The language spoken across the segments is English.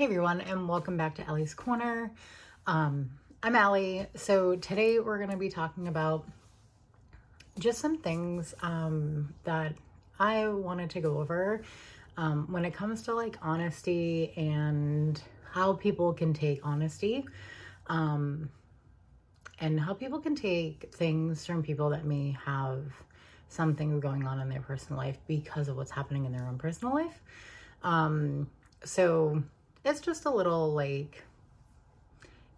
Hey everyone, and welcome back to Ellie's Corner. Um, I'm Ellie. So today we're going to be talking about just some things um, that I wanted to go over um, when it comes to like honesty and how people can take honesty um, and how people can take things from people that may have something going on in their personal life because of what's happening in their own personal life. Um, so it's just a little like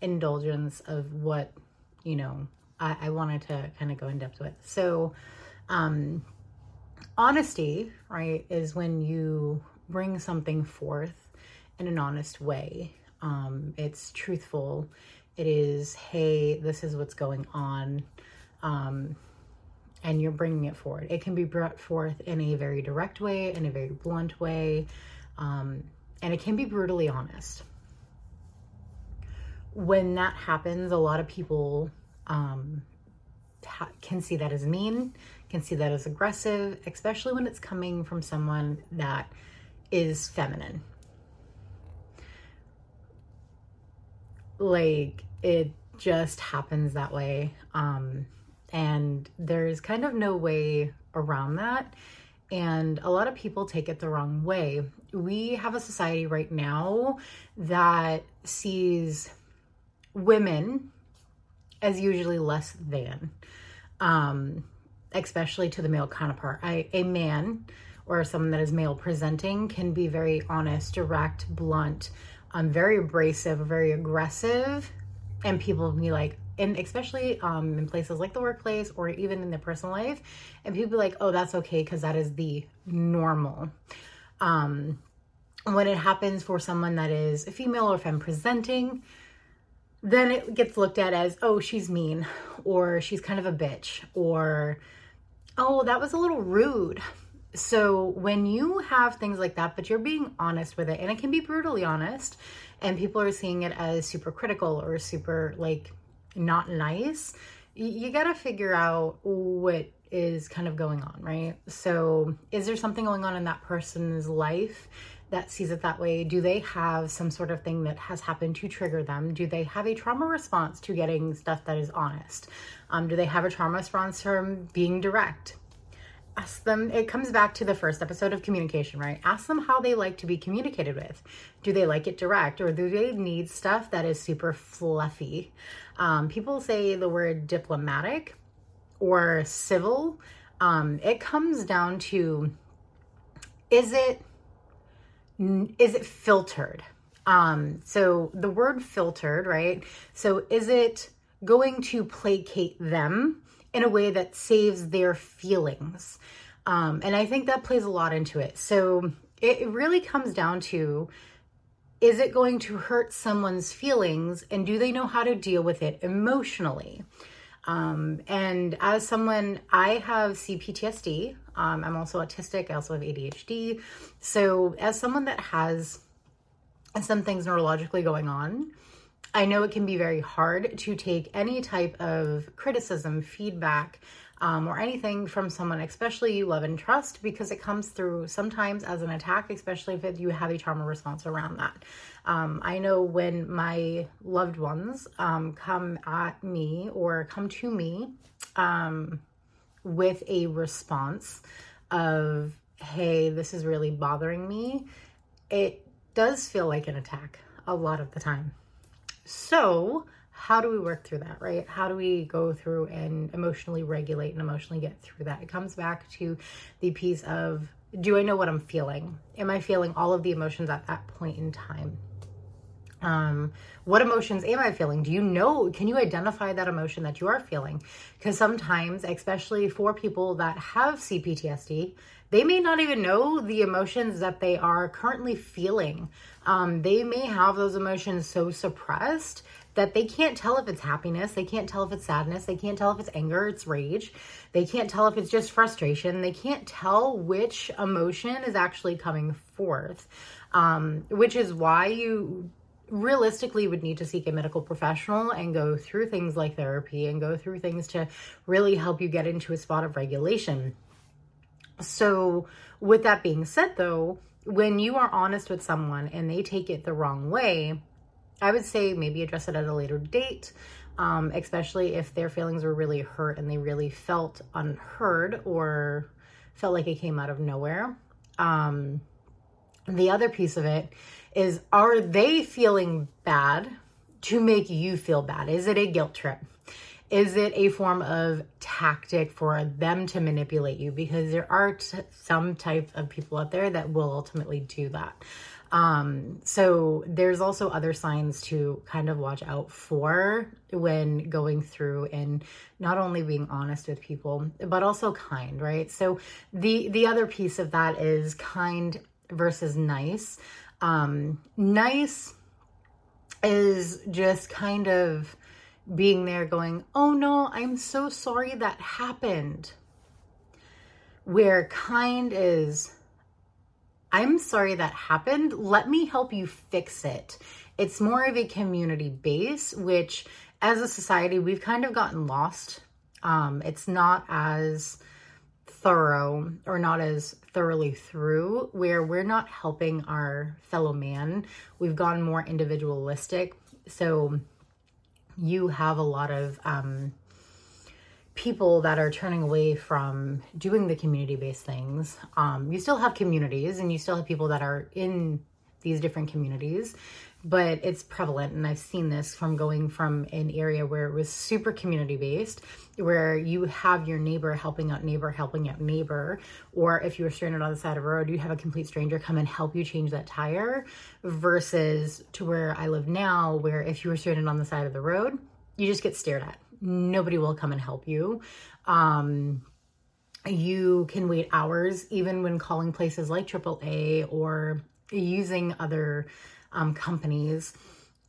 indulgence of what you know I, I wanted to kind of go in depth with. So, um, honesty, right, is when you bring something forth in an honest way. Um, it's truthful. It is, hey, this is what's going on. Um, and you're bringing it forward. It can be brought forth in a very direct way, in a very blunt way. Um, and it can be brutally honest. When that happens, a lot of people um, can see that as mean, can see that as aggressive, especially when it's coming from someone that is feminine. Like it just happens that way. Um, and there's kind of no way around that and a lot of people take it the wrong way. We have a society right now that sees women as usually less than, um, especially to the male counterpart. I, a man or someone that is male presenting can be very honest, direct, blunt, um, very abrasive, very aggressive, and people will be like, and especially um, in places like the workplace or even in their personal life, and people be like, oh, that's okay because that is the normal. Um, when it happens for someone that is a female or femme presenting, then it gets looked at as, oh, she's mean, or she's kind of a bitch, or oh, that was a little rude. So when you have things like that, but you're being honest with it, and it can be brutally honest, and people are seeing it as super critical or super like not nice, you, got to figure out what is kind of going on, right? So, is there something going on in that person's life that sees it that way? Do they have some sort of thing that has happened to trigger them? Do they have a trauma response to getting stuff that is honest? Um, do they have a trauma response from being direct? ask them it comes back to the first episode of communication right ask them how they like to be communicated with do they like it direct or do they need stuff that is super fluffy um, people say the word diplomatic or civil um, it comes down to is it is it filtered um, so the word filtered right so is it going to placate them in a way that saves their feelings. Um, and I think that plays a lot into it. So it really comes down to is it going to hurt someone's feelings and do they know how to deal with it emotionally? Um, and as someone, I have CPTSD. Um, I'm also autistic. I also have ADHD. So, as someone that has some things neurologically going on, I know it can be very hard to take any type of criticism, feedback, um, or anything from someone, especially you love and trust, because it comes through sometimes as an attack, especially if you have a trauma response around that. Um, I know when my loved ones um, come at me or come to me um, with a response of, hey, this is really bothering me, it does feel like an attack a lot of the time. So, how do we work through that, right? How do we go through and emotionally regulate and emotionally get through that? It comes back to the piece of do I know what I'm feeling? Am I feeling all of the emotions at that point in time? Um, what emotions am I feeling? Do you know? Can you identify that emotion that you are feeling? Because sometimes, especially for people that have CPTSD, they may not even know the emotions that they are currently feeling. Um, they may have those emotions so suppressed that they can't tell if it's happiness, they can't tell if it's sadness, they can't tell if it's anger, it's rage, they can't tell if it's just frustration, they can't tell which emotion is actually coming forth, um, which is why you realistically would need to seek a medical professional and go through things like therapy and go through things to really help you get into a spot of regulation. So, with that being said, though, when you are honest with someone and they take it the wrong way, I would say maybe address it at a later date, um, especially if their feelings were really hurt and they really felt unheard or felt like it came out of nowhere. Um, the other piece of it is are they feeling bad to make you feel bad? Is it a guilt trip? Is it a form of tactic for them to manipulate you? Because there are t- some type of people out there that will ultimately do that. Um, so there's also other signs to kind of watch out for when going through and not only being honest with people, but also kind, right? So the the other piece of that is kind versus nice. Um, nice is just kind of being there going, oh no, I'm so sorry that happened. Where kind is, I'm sorry that happened. Let me help you fix it. It's more of a community base, which as a society, we've kind of gotten lost. Um, it's not as thorough or not as thoroughly through where we're not helping our fellow man. We've gone more individualistic. So you have a lot of um, people that are turning away from doing the community based things. Um, you still have communities and you still have people that are in these different communities, but it's prevalent. And I've seen this from going from an area where it was super community based, where you have your neighbor helping out neighbor, helping out neighbor. Or if you were stranded on the side of a road, you have a complete stranger come and help you change that tire, versus to where I live now, where if you were stranded on the side of the road, you just get stared at. Nobody will come and help you. Um, you can wait hours, even when calling places like AAA or using other um, companies,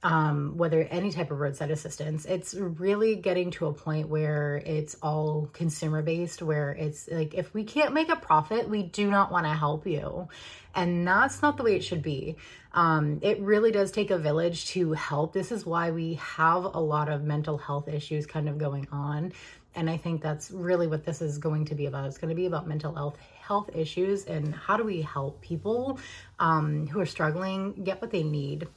um, whether any type of roadside assistance. It's really getting to a point where it's all consumer based, where it's like, if we can't make a profit, we do not want to help you. And that's not the way it should be. Um, it really does take a village to help. This is why we have a lot of mental health issues kind of going on. And I think that's really what this is going to be about. It's going to be about mental health health issues and how do we help people um, who are struggling get what they need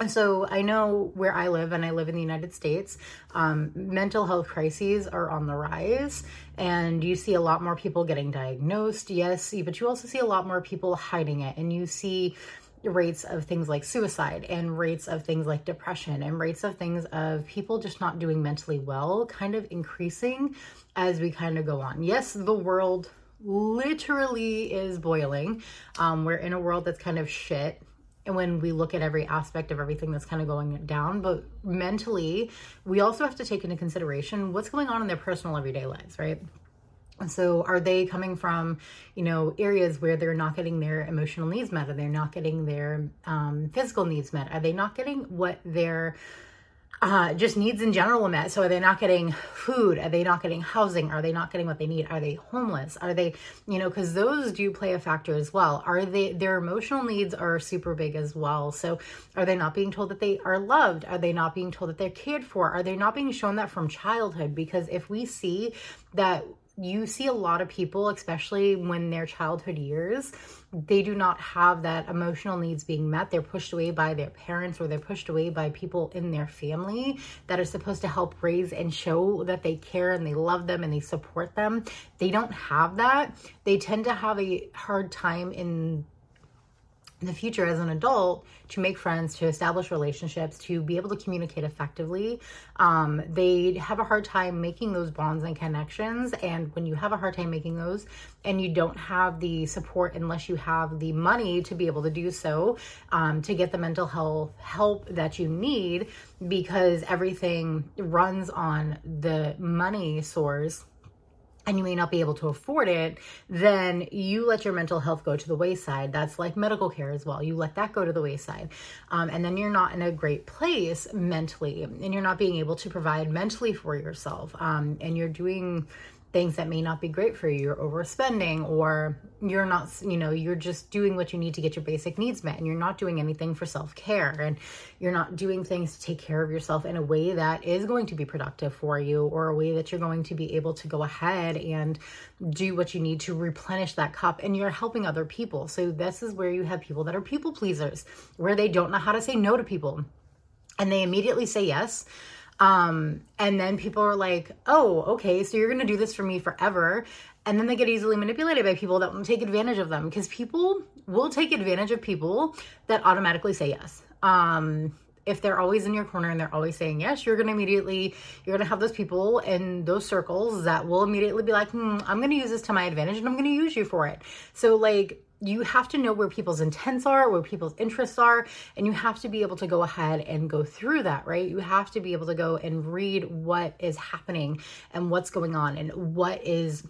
and so I know where I live, and I live in the United States, um, mental health crises are on the rise, and you see a lot more people getting diagnosed, yes, but you also see a lot more people hiding it, and you see rates of things like suicide and rates of things like depression and rates of things of people just not doing mentally well kind of increasing as we kind of go on. Yes, the world literally is boiling. Um, we're in a world that's kind of shit. And when we look at every aspect of everything that's kind of going down, but mentally, we also have to take into consideration what's going on in their personal everyday lives, right? So are they coming from, you know, areas where they're not getting their emotional needs met? Are they not getting their um, physical needs met? Are they not getting what they're uh, just needs in general met. So are they not getting food? Are they not getting housing? Are they not getting what they need? Are they homeless? Are they, you know, because those do play a factor as well. Are they, their emotional needs are super big as well. So are they not being told that they are loved? Are they not being told that they're cared for? Are they not being shown that from childhood? Because if we see that you see a lot of people, especially when their childhood years, they do not have that emotional needs being met. They're pushed away by their parents or they're pushed away by people in their family that are supposed to help raise and show that they care and they love them and they support them. They don't have that. They tend to have a hard time in in the future as an adult to make friends, to establish relationships, to be able to communicate effectively. Um, they have a hard time making those bonds and connections. And when you have a hard time making those and you don't have the support unless you have the money to be able to do so, um, to get the mental health help that you need, because everything runs on the money source and you may not be able to afford it, then you let your mental health go to the wayside. That's like medical care as well. You let that go to the wayside. Um, and then you're not in a great place mentally, and you're not being able to provide mentally for yourself. Um, and you're doing things that may not be great for you. You're overspending, or you're not, you know, you're just doing what you need to get your basic needs met, and you're not doing anything for self care, and you're not doing things to take care of yourself in a way that is going to be productive for you, or a way that you're going to be able to go ahead and do what you need to replenish that cup, and you're helping other people. So, this is where you have people that are people pleasers, where they don't know how to say no to people, and they immediately say yes um, and then people are like, oh, okay, so you're going to do this for me forever. And then they get easily manipulated by people that will take advantage of them because people will take advantage of people that automatically say yes. Um, if they're always in your corner and they're always saying yes, you're going to immediately, you're going to have those people in those circles that will immediately be like, hmm, I'm going to use this to my advantage and I'm going to use you for it. So, like, you have to know where people's intents are, where people's interests are, and you have to be able to go ahead and go through that, right? You have to be able to go and read what is happening and what's going on and what is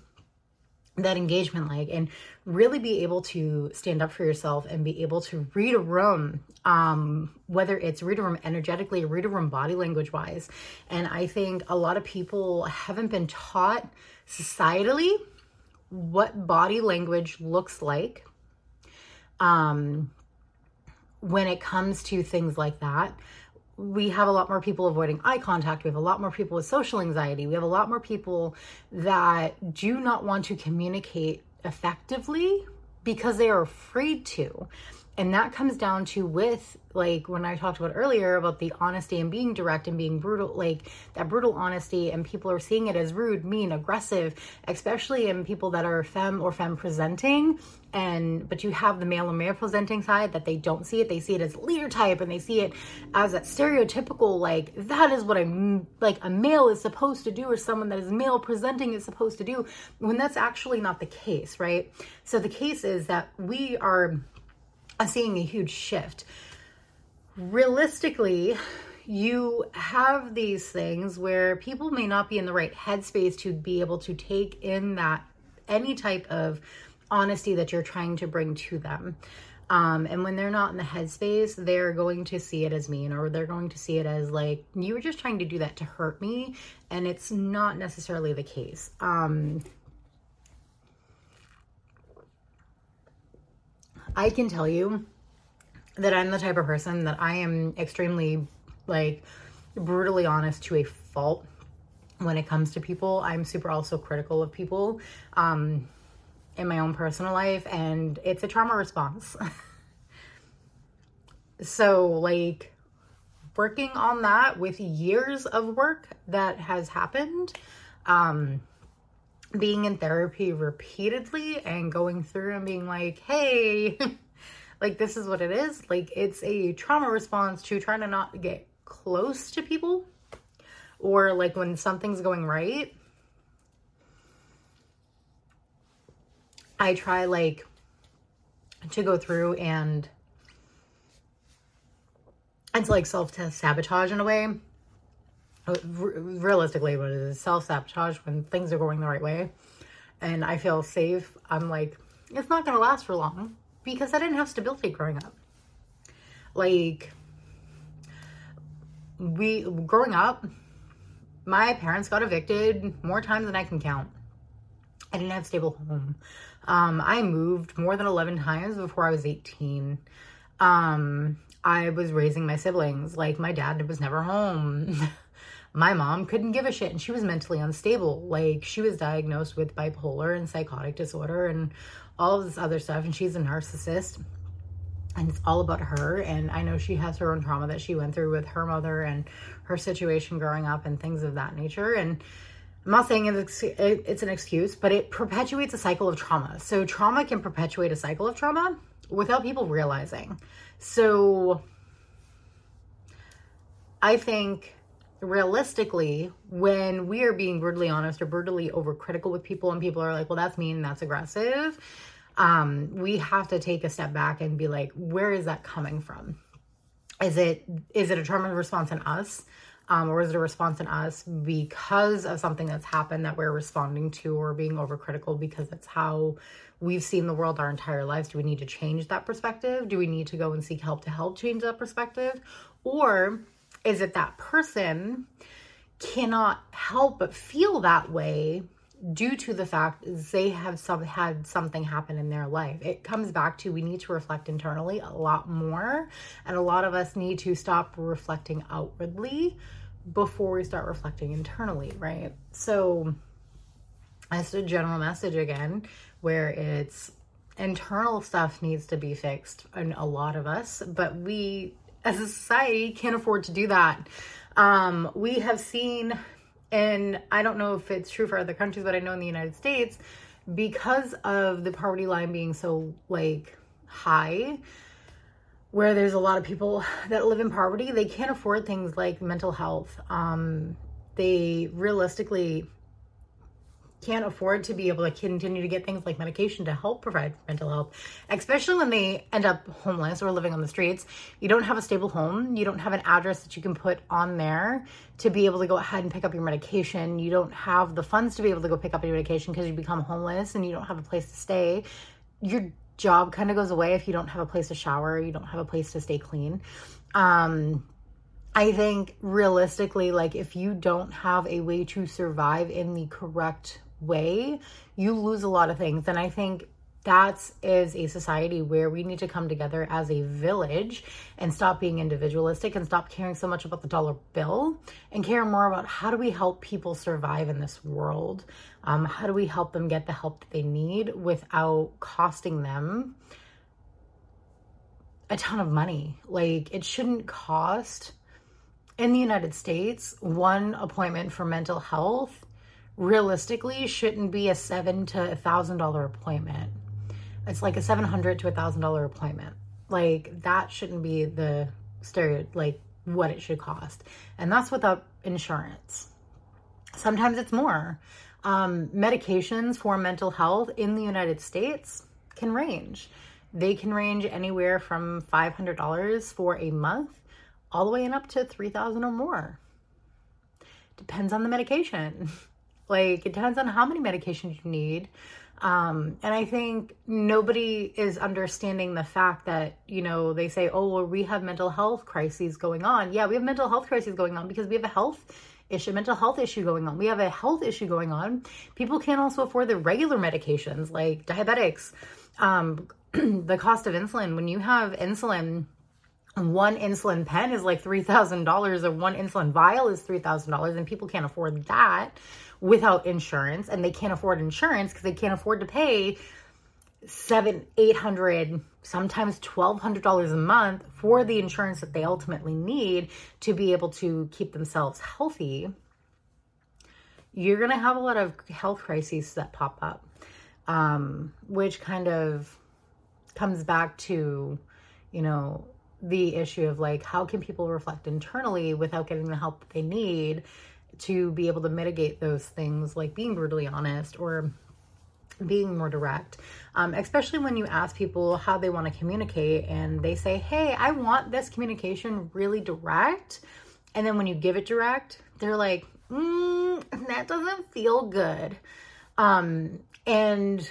that engagement like and really be able to stand up for yourself and be able to read a room um whether it's read a room energetically read a room body language wise. And i think a lot of people haven't been taught societally what body language looks like um, when it comes to things like that, we have a lot more people avoiding eye contact. We have a lot more people with social anxiety. We have a lot more people that do not want to communicate effectively because they are afraid to. And that comes down to with like when I talked about earlier about the honesty and being direct and being brutal, like that brutal honesty, and people are seeing it as rude, mean, aggressive, especially in people that are femme or femme presenting. And but you have the male or male presenting side that they don't see it. They see it as leader type and they see it as that stereotypical, like that is what I'm like a male is supposed to do, or someone that is male presenting is supposed to do, when that's actually not the case, right? So the case is that we are seeing a huge shift. Realistically, you have these things where people may not be in the right headspace to be able to take in that any type of honesty that you're trying to bring to them. Um, and when they're not in the headspace, they're going to see it as mean or they're going to see it as like, you were just trying to do that to hurt me. And it's not necessarily the case. Um, I can tell you that I'm the type of person that I am extremely like brutally honest to a fault when it comes to people. I'm super also critical of people um in my own personal life and it's a trauma response. so like working on that with years of work that has happened um being in therapy repeatedly and going through and being like, hey, like this is what it is. Like it's a trauma response to trying to not get close to people or like when something's going right. I try like to go through and it's like self test sabotage in a way realistically what it is self-sabotage when things are going the right way. And i feel safe. I'm like it's not going to last for long because i didn't have stability growing up. Like we growing up my parents got evicted more times than i can count. I didn't have stable home. Um, i moved more than 11 times before i was 18 um, i was raising my siblings. Like my dad was never home my mom couldn't give a shit and she was mentally unstable. Like she was diagnosed with bipolar and psychotic disorder and all of this other stuff. And she's a narcissist and it's all about her. And I know she has her own trauma that she went through with her mother and her situation growing up and things of that nature. And I'm not saying it's an excuse, but it perpetuates a cycle of trauma. So trauma can perpetuate a cycle of trauma without people realizing. So I think realistically, when we are being brutally honest or brutally overcritical with people, and people are like, well, that's mean, that's aggressive, um, we have to take a step back and be like, where is that coming from? Is it is it a trauma response in us? Um, or is it a response in us because of something that's happened that we're responding to or being overcritical because that's how we've seen the world our entire lives? Do we need to change that perspective? Do we need to go and seek help to help change that perspective? Or is it that person cannot help but feel that way due to the fact they have some had something happen in their life. It comes back to we need to reflect internally a lot more and a lot of us need to stop reflecting outwardly before we start reflecting internally, right? So that's a general message again where it's internal stuff needs to be fixed in a lot of us, but we as a society can't afford to do that. Um, we have seen, and I don't know if it's true for other countries, but I know in the United States, because of the poverty line being so like high, where there's a lot of people that live in poverty, they can't afford things like mental health. Um, they realistically can't afford to be able to continue to get things like medication to help provide mental health, especially when they end up homeless or living on the streets. You don't have a stable home, you don't have an address that you can put on there to be able to go ahead and pick up your medication. You don't have the funds to be able to go pick up your medication because you become homeless and you don't have a place to stay. Your job kind of goes away if you don't have a place to shower, you don't have a place to stay clean. Um, I think realistically, like if you don't have a way to survive in the correct way, you lose a lot of things. And I think that is a society where we need to come together as a village and stop being individualistic and stop caring so much about the dollar bill and care more about how do we help people survive in this world? Um, how do we help them get the help that they need without costing them a ton of money? Like, it shouldn't cost in the United States one appointment for mental health realistically shouldn't be a seven to a thousand dollar appointment. It's like a seven hundred to a thousand dollar appointment. Like that shouldn't be the stereo like what it should cost. And that's without insurance. Sometimes it's more. Um, medications for mental health in the United States can range. They can range anywhere from $500 for a month all the way up to 3000 or more. Depends on the medication. Like it depends on how many medications you need. Um, and I think nobody is understanding the fact that, you know, they say, oh, well, we have mental health crises going on. Yeah, we have mental health crises going on because we have a health issue, mental health issue going on. We have a health issue going on. People can't also afford the regular medications like diabetics, um, the cost of insulin. When you have insulin, one insulin pen is like $3,000 or one insulin vial is $3,000 and people can't afford that without insurance and they can't afford insurance because they can't afford to pay seven, eight hundred, sometimes twelve hundred dollars a month for the insurance that they ultimately need to be able to keep themselves healthy. You're gonna have a lot of health crises that pop up, um, which kind of comes back to, you know, the issue of like how can people reflect internally without getting the help they need to be able to mitigate those things like being brutally honest or being more direct, um, especially when you ask people how they want to communicate and they say, Hey, I want this communication really direct. And then when you give it direct, they're like, mm, That doesn't feel good. Um, and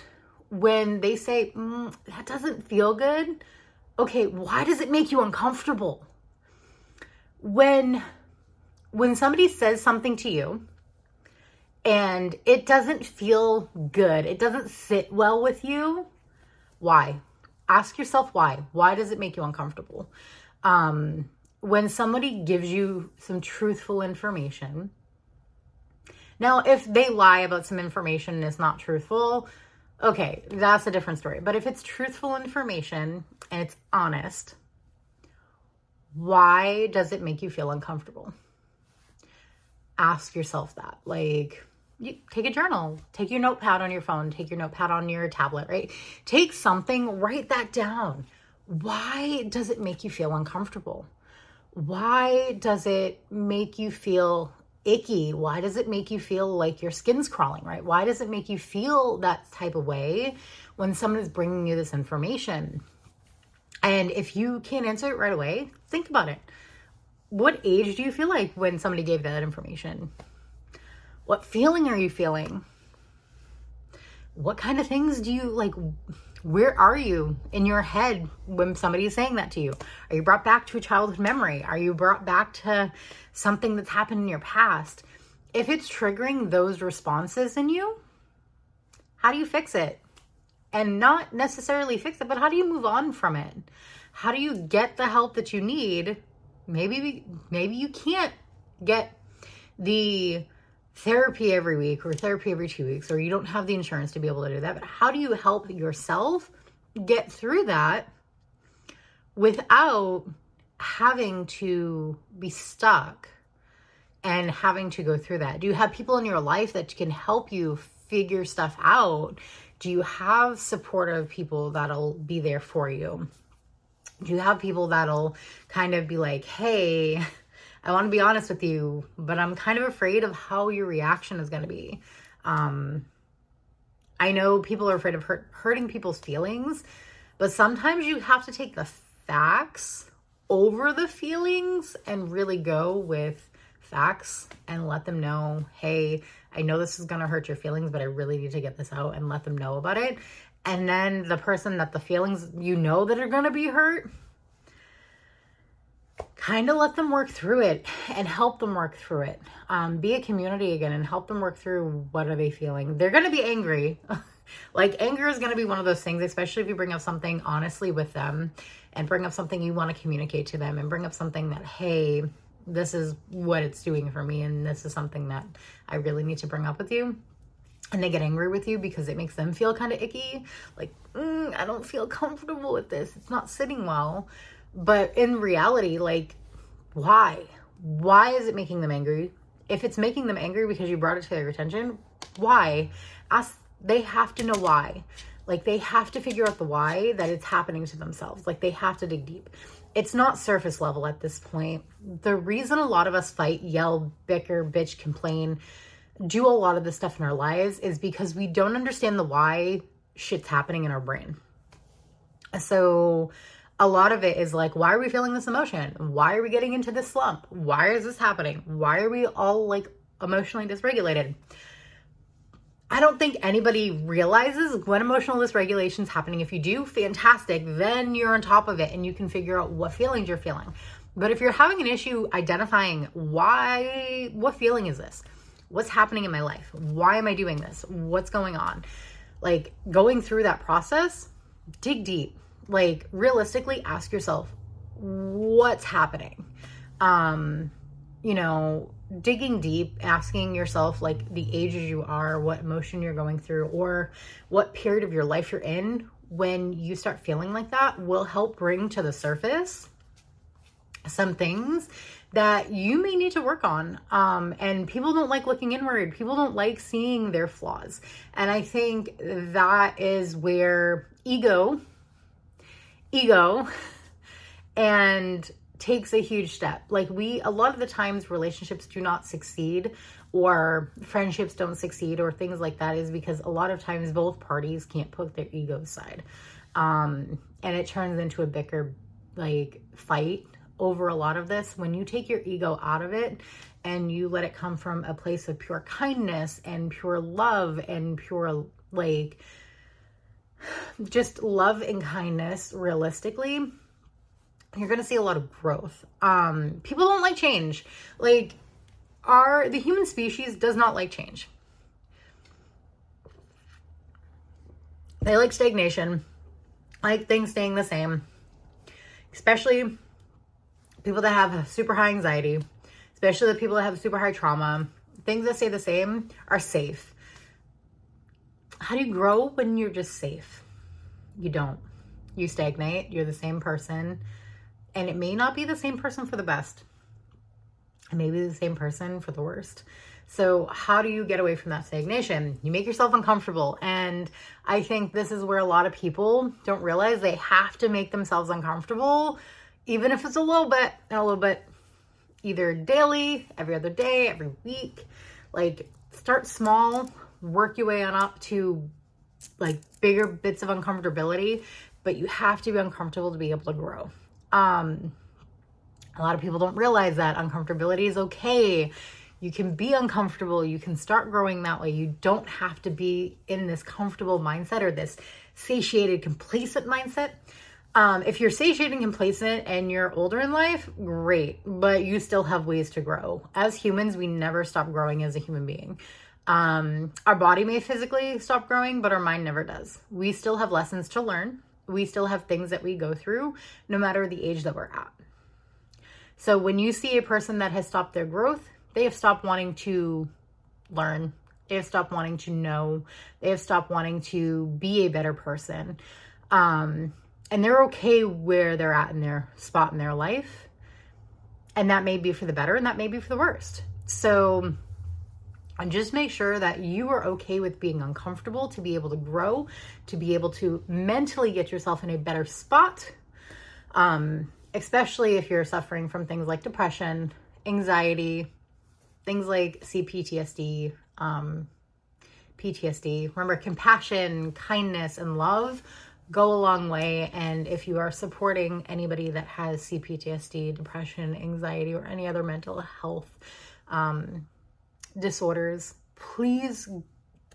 when they say, mm, That doesn't feel good, okay, why does it make you uncomfortable? When when somebody says something to you and it doesn't feel good, it doesn't sit well with you, why? Ask yourself why. Why does it make you uncomfortable? Um, when somebody gives you some truthful information, now if they lie about some information and it's not truthful, okay, that's a different story. But if it's truthful information and it's honest, why does it make you feel uncomfortable? ask yourself that. Like, you take a journal, take your notepad on your phone, take your notepad on your tablet, right? Take something, write that down. Why does it make you feel uncomfortable? Why does it make you feel icky? Why does it make you feel like your skin's crawling, right? Why does it make you feel that type of way when someone is bringing you this information? And if you can't answer it right away, think about it what age do you feel like when somebody gave that information? What feeling are you feeling? What kind of things do you like? Where are you in your head when somebody is saying that to you? Are you brought back to a childhood memory? Are you brought back to something that's happened in your past? If it's triggering those responses in you, How do you fix it? And not necessarily fix it, but how do you move on from it? How do you get the help that you need? Maybe maybe you can't get the therapy every week or therapy every two weeks, or you don't have the insurance to be able to do that. But how do you help yourself get through that without having to be stuck and having to go through that? Do you have people in your life that can help you figure stuff out? Do you have supportive people that'll be there for you? Do you have people that'll kind of be like, hey, I want to be honest with you, but I'm kind of afraid of how your reaction is going to be. Um, I know people are afraid of hurt, hurting people's feelings, but sometimes you have to take the facts over the feelings and really go with facts and let them know, hey, I know this is going to hurt your feelings, but I really need to get this out and let them know about it. And then the person that the feelings you know that are going to be hurt, kind of let them work through it and help them work through it. Um, be a community again and help them work through what are they feeling. They're going to be angry. like anger is going to be one of those things, especially if you bring up something honestly with them and bring up something you want to communicate to them and bring up something that, hey, this is what it's doing for me and this is something that I really need to bring up with you. And they get angry with you because it makes them feel kind of icky. Like, mm, I don't feel comfortable with this. It's not sitting well. But in reality, like, why? Why is it making them angry? If it's making them angry because you brought it to their attention, why? Ask, they have to know why. Like, they have to figure out the why that it's happening to themselves. Like, they have to dig deep. It's not surface level at this point. The reason a lot of us fight, yell, bicker, bitch, complain, do a lot of this stuff in our lives is because we don't understand the why shit's happening in our brain. So, a lot of it is like, why are we feeling this emotion? Why are we getting into this slump? Why is this happening? Why are we all like emotionally dysregulated? I don't think anybody realizes when emotional dysregulation is happening. If you do, fantastic. Then you're on top of it and you can figure out what feelings you're feeling. But if you're having an issue identifying why, what feeling is this? What's happening in my life? Why am I doing this? What's going on? Like going through that process, dig deep like realistically ask yourself what's happening um you know digging deep asking yourself like the ages you are what emotion you're going through or what period of your life you're in when you start feeling like that will help bring to the surface some things that you may need to work on. Um, and people don't like looking inward. People don't like seeing their flaws. And I think that is where ego ego and takes a huge step. Like we a lot of the times relationships do not succeed or friendships don't succeed or things like that is because a lot of times both parties can't put their ego aside. Um and it turns into a bicker like fight over a lot of this when you take your ego out of it and you let it come from a place of pure kindness and pure love and pure like just love and kindness realistically you're going to see a lot of growth. Um people don't like change. Like our the human species does not like change. They like stagnation. Like things staying the same. Especially people that have super high anxiety. Especially the people that have super high trauma. Things that stay the same are safe how do you grow when you're just safe? You don't. You stagnate. You're the same person. And it may not be the same person for the best. It may be the same person for the worst. So, how do you get away from that stagnation? You make yourself uncomfortable. And I think this is where a lot of people don't realize they have to make themselves uncomfortable, even if it's a little bit, a little bit, either daily, every other day, every week. Like, start small, work your way on up to like bigger bits of uncomfortability, but you have to be uncomfortable to be able to grow. Um, a lot of people don't realize that uncomfortability is okay. You can be uncomfortable. You can start growing that way. You don't have to be in this comfortable mindset or this satiated, complacent mindset. Um, if you're satiated and complacent and you're older in life, great, but you still have ways to grow. As humans, we never stop growing as a human being. Um, our body may physically stop growing, but our mind never does. We still have lessons to learn. We still have things that we go through, no matter the age that we're at. So when you see a person that has stopped their growth, they have stopped wanting to learn. They have stopped wanting to know. They have stopped wanting to be a better person. Um, and they're okay where they're at in their spot in their life. And that may be for the better and that may be for the worst. So and just make sure that you are okay with being uncomfortable to be able to grow, to be able to mentally get yourself in a better spot. Um, especially if you're suffering from things like depression, anxiety, things like CPTSD, um, PTSD. Remember, compassion, kindness, and love go a long way. And if you are supporting anybody that has CPTSD, depression, anxiety, or any other mental health um, disorders, please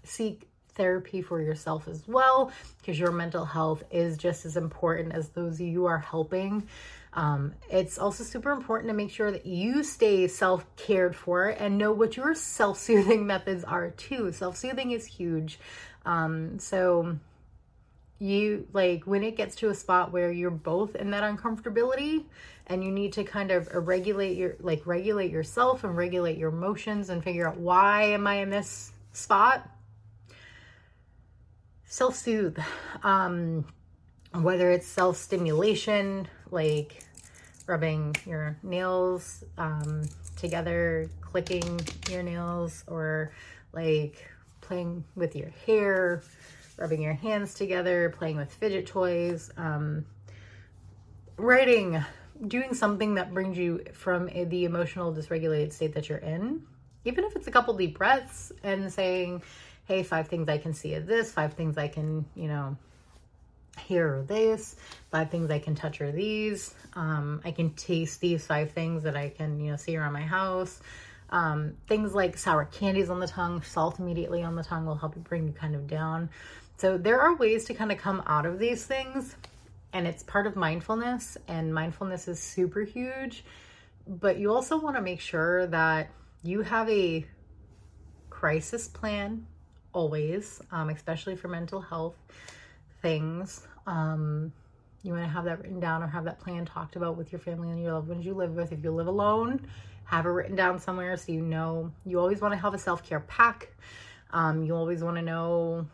seek therapy for yourself as well because your mental health is just as important as those you are helping. Um, it's also super important to make sure that you stay self cared for and know what your self soothing methods are too. Self soothing is huge. Um, so, you like when it gets to a spot where you're both in that uncomfortability and you need to kind of regulate your like regulate yourself and regulate your emotions and figure out why am i in this spot self-soothe. Um whether it's self-stimulation like rubbing your nails um together clicking your nails or like playing with your hair rubbing your hands together, playing with fidget toys, um, writing, doing something that brings you from a, the emotional dysregulated state that you're in, even if it's a couple deep breaths and saying, hey, five things I can see of this, five things I can, you know, hear or this, five things I can touch or these. Um, I can taste these five things that I can, you know, see around my house. Um, things like sour candies on the tongue, salt immediately on the tongue will help you bring you kind of down. So there are ways to kind of come out of these things, and it's part of mindfulness, and mindfulness is super huge. But you also want to make sure that you have a crisis plan always, um, especially for mental health things. Um, you want to have that written down or have that plan talked about with your family and your loved ones you live with. If you live alone, have it written down somewhere so you know. You always want to have a self care pack. Um, you always want to know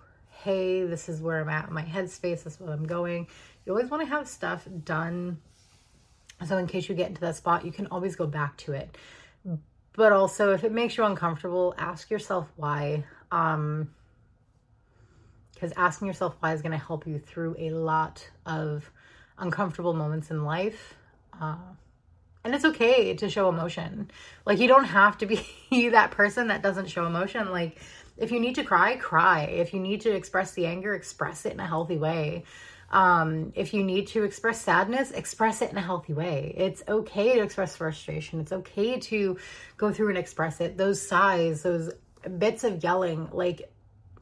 hey, this is where I'm at my headspace, this is what I'm going. You always want to have stuff done. So in case you get into that spot, you can always go back to it. But also if it makes you uncomfortable, ask yourself why. Um because asking yourself why is going to help you through a lot of uncomfortable moments in life. Uh, and it's okay to show emotion. Like you don't have to be that person that doesn't show emotion. Like if you need to cry, cry. If you need to express the anger, express it in a healthy way. Um, if you need to express sadness, express it in a healthy way. It's okay to express frustration. It's okay to go through and express it. Those sighs, those bits of yelling, like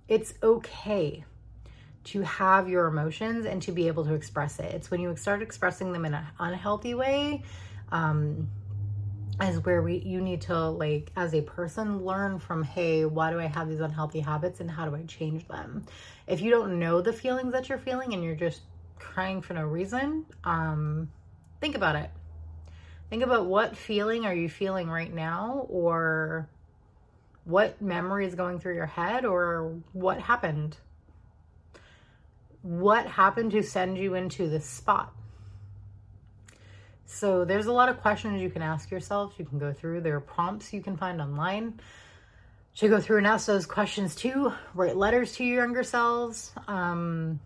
it's okay to have your emotions and to be able to express it. It's when you start expressing them in an unhealthy way, um, is where we you need to like as a person learn from hey why do i have these unhealthy habits and how do i change them? If you don't know the feelings that you're feeling and you're just crying for no reason um think about it. Think about what feeling are you feeling right now or what memory is going through your head or what happened? What happened to send you into this spot so there's a lot of questions you can ask yourself. You can go through. There are prompts you can find online to go through and ask those questions too. Write letters to your younger selves. Um,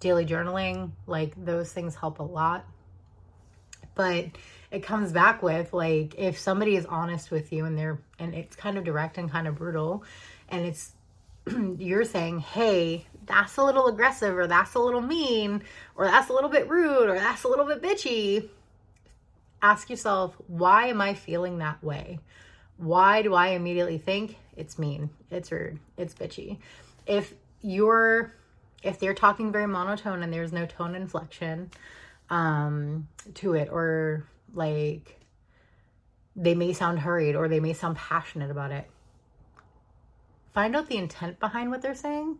daily journaling, like those things help a lot. But it comes back with like if somebody is honest with you and they're and it's kind of direct and kind of brutal and it's you're saying, hey, that's a little aggressive, or that's a little mean, or that's a little bit rude, or that's a little bit bitchy, ask yourself, why am I feeling that way? Why do I immediately think it's mean, it's rude, it's bitchy? If you're if they're talking very monotone and there's no tone inflection um to it or like they may sound hurried or they may sound passionate about it find out the intent behind what they're saying.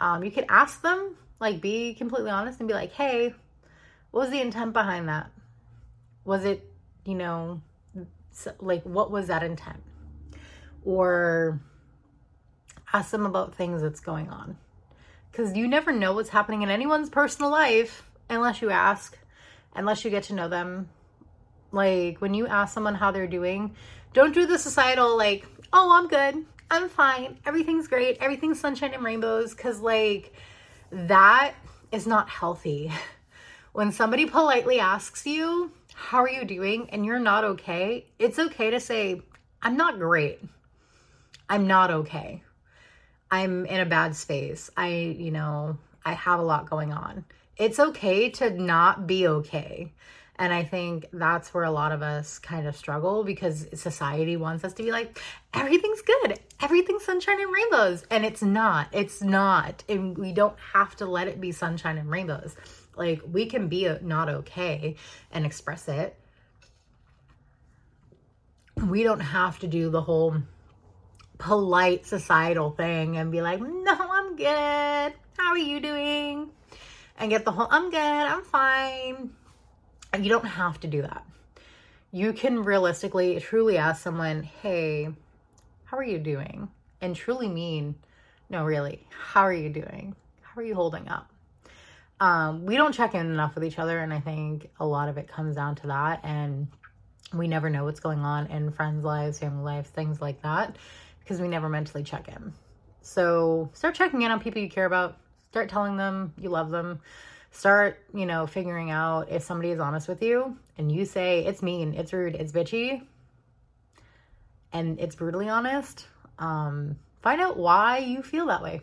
Um, you could ask them, like, be completely honest and be like, hey, what was the intent behind that? Was it, you know, like, what was that intent? Or ask them about things that's going on. Because you never know what's happening in anyone's personal life unless you ask, unless you get to know them. Like, when you ask someone how they're doing, don't do the societal, like, oh, I'm good. I'm fine. Everything's great. Everything's sunshine and rainbows. Cause like that is not healthy. When somebody politely asks you, how are you doing? And you're not okay. It's okay to say, I'm not great. I'm not okay. I'm in a bad space. I, you know, I have a lot going on. It's okay to not be okay. And I think that's where a lot of us kind of struggle because society wants us to be like, everything's good, everything's sunshine and rainbows. And it's not, it's not. And we don't have to let it be sunshine and rainbows. Like, we can be not okay and express it. We don't have to do the whole polite societal thing and be like, no, I'm good. How are you doing? And get the whole, I'm good, I'm fine you don't have to do that. You can realistically, truly ask someone, hey, how are you doing? And truly mean, no, really, how are you doing? How are you holding up? Um, we don't check in enough with each other. And I think a lot of it comes down to that. And we never know what's going on in friends' lives, family lives, things like that, because we never mentally check in. So start checking in on people you care about. Start telling them you love them start, you know, figuring out if somebody is honest with you and you say it's mean, it's rude, it's bitchy, and it's brutally honest, um, find out why you feel that way.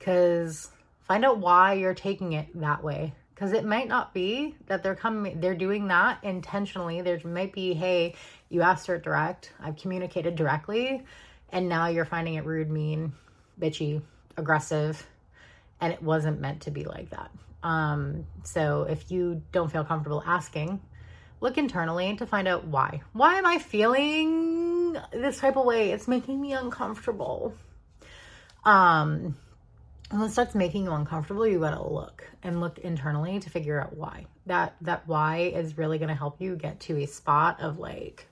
Cause find out why you're taking it that way. Cause it might not be that they're coming, they're doing that intentionally. There might be, hey, you asked her direct, I've communicated directly, and now you're finding it rude, mean, bitchy, aggressive and it wasn't meant to be like that. Um, so if you don't feel comfortable asking, look internally to find out why. Why am I feeling this type of way? It's making me uncomfortable. Um, when it starts making you uncomfortable, you gotta look and look internally to figure out why. That that why is really gonna help you get to a spot of like,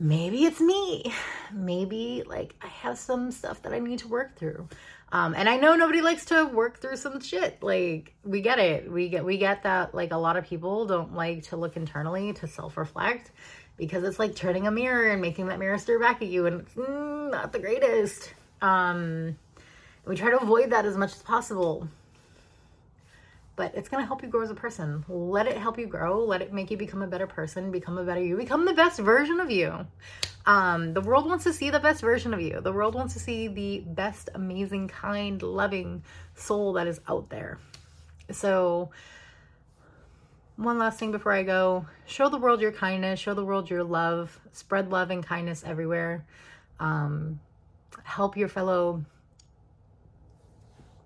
maybe it's me. Maybe like I have some stuff that I need to work through. Um, and I know nobody likes to work through some shit. Like we get it. We get we get that like a lot of people don't like to look internally to self-reflect because it's like turning a mirror and making that mirror stare back at you and it's mm, not the greatest. Um, we try to avoid that as much as possible. But it's going to help you grow as a person. Let it help you grow. Let it make you become a better person, become a better you, become the best version of you. Um, the world wants to see the best version of you. The world wants to see the best, amazing, kind, loving soul that is out there. So, one last thing before I go show the world your kindness, show the world your love, spread love and kindness everywhere. Um, help your fellow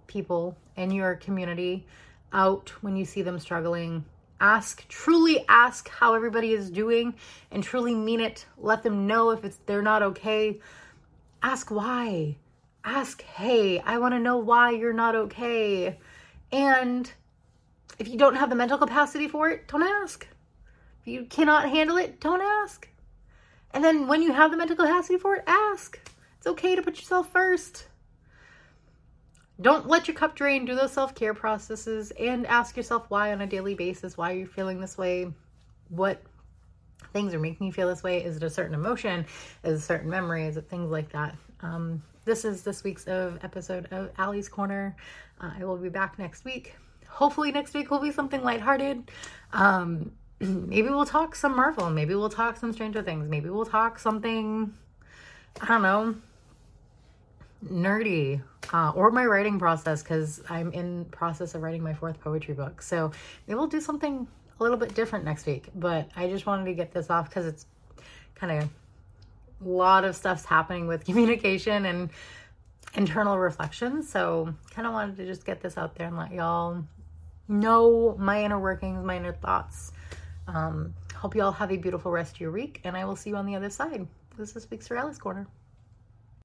people in your community out when you see them struggling. Ask truly ask how everybody is doing and truly mean it. Let them know if it's they're not okay. Ask why. Ask hey i want to know why you're not okay. And if you don't have the mental capacity for it don't ask. If you cannot handle it don't ask. And then when you have the mental capacity for it ask. It's okay to put yourself first don't let your cup drain. Do those self care processes and ask yourself why on a daily basis. Why are you feeling this way? What things are making you feel this way? Is it a certain emotion? Is it a certain memory? Is it things like that? Um, this is this week's of episode of Allie's Corner. Uh, I will be back next week. Hopefully, next week will be something lighthearted. Um, maybe we'll talk some Marvel. Maybe we'll talk some Stranger Things. Maybe we'll talk something, I don't know, nerdy uh, or my writing process because I'm in process of writing my fourth poetry book. So maybe we'll do something a little bit different next week. But I just wanted to get this off because it's kind of a lot of stuff's happening with communication and internal reflection. So kind of wanted to just get this out there and let y'all know my inner workings, my inner thoughts. Um, hope you all have a beautiful rest of your week, and I will see you on the other side. This is for Allie's Corner.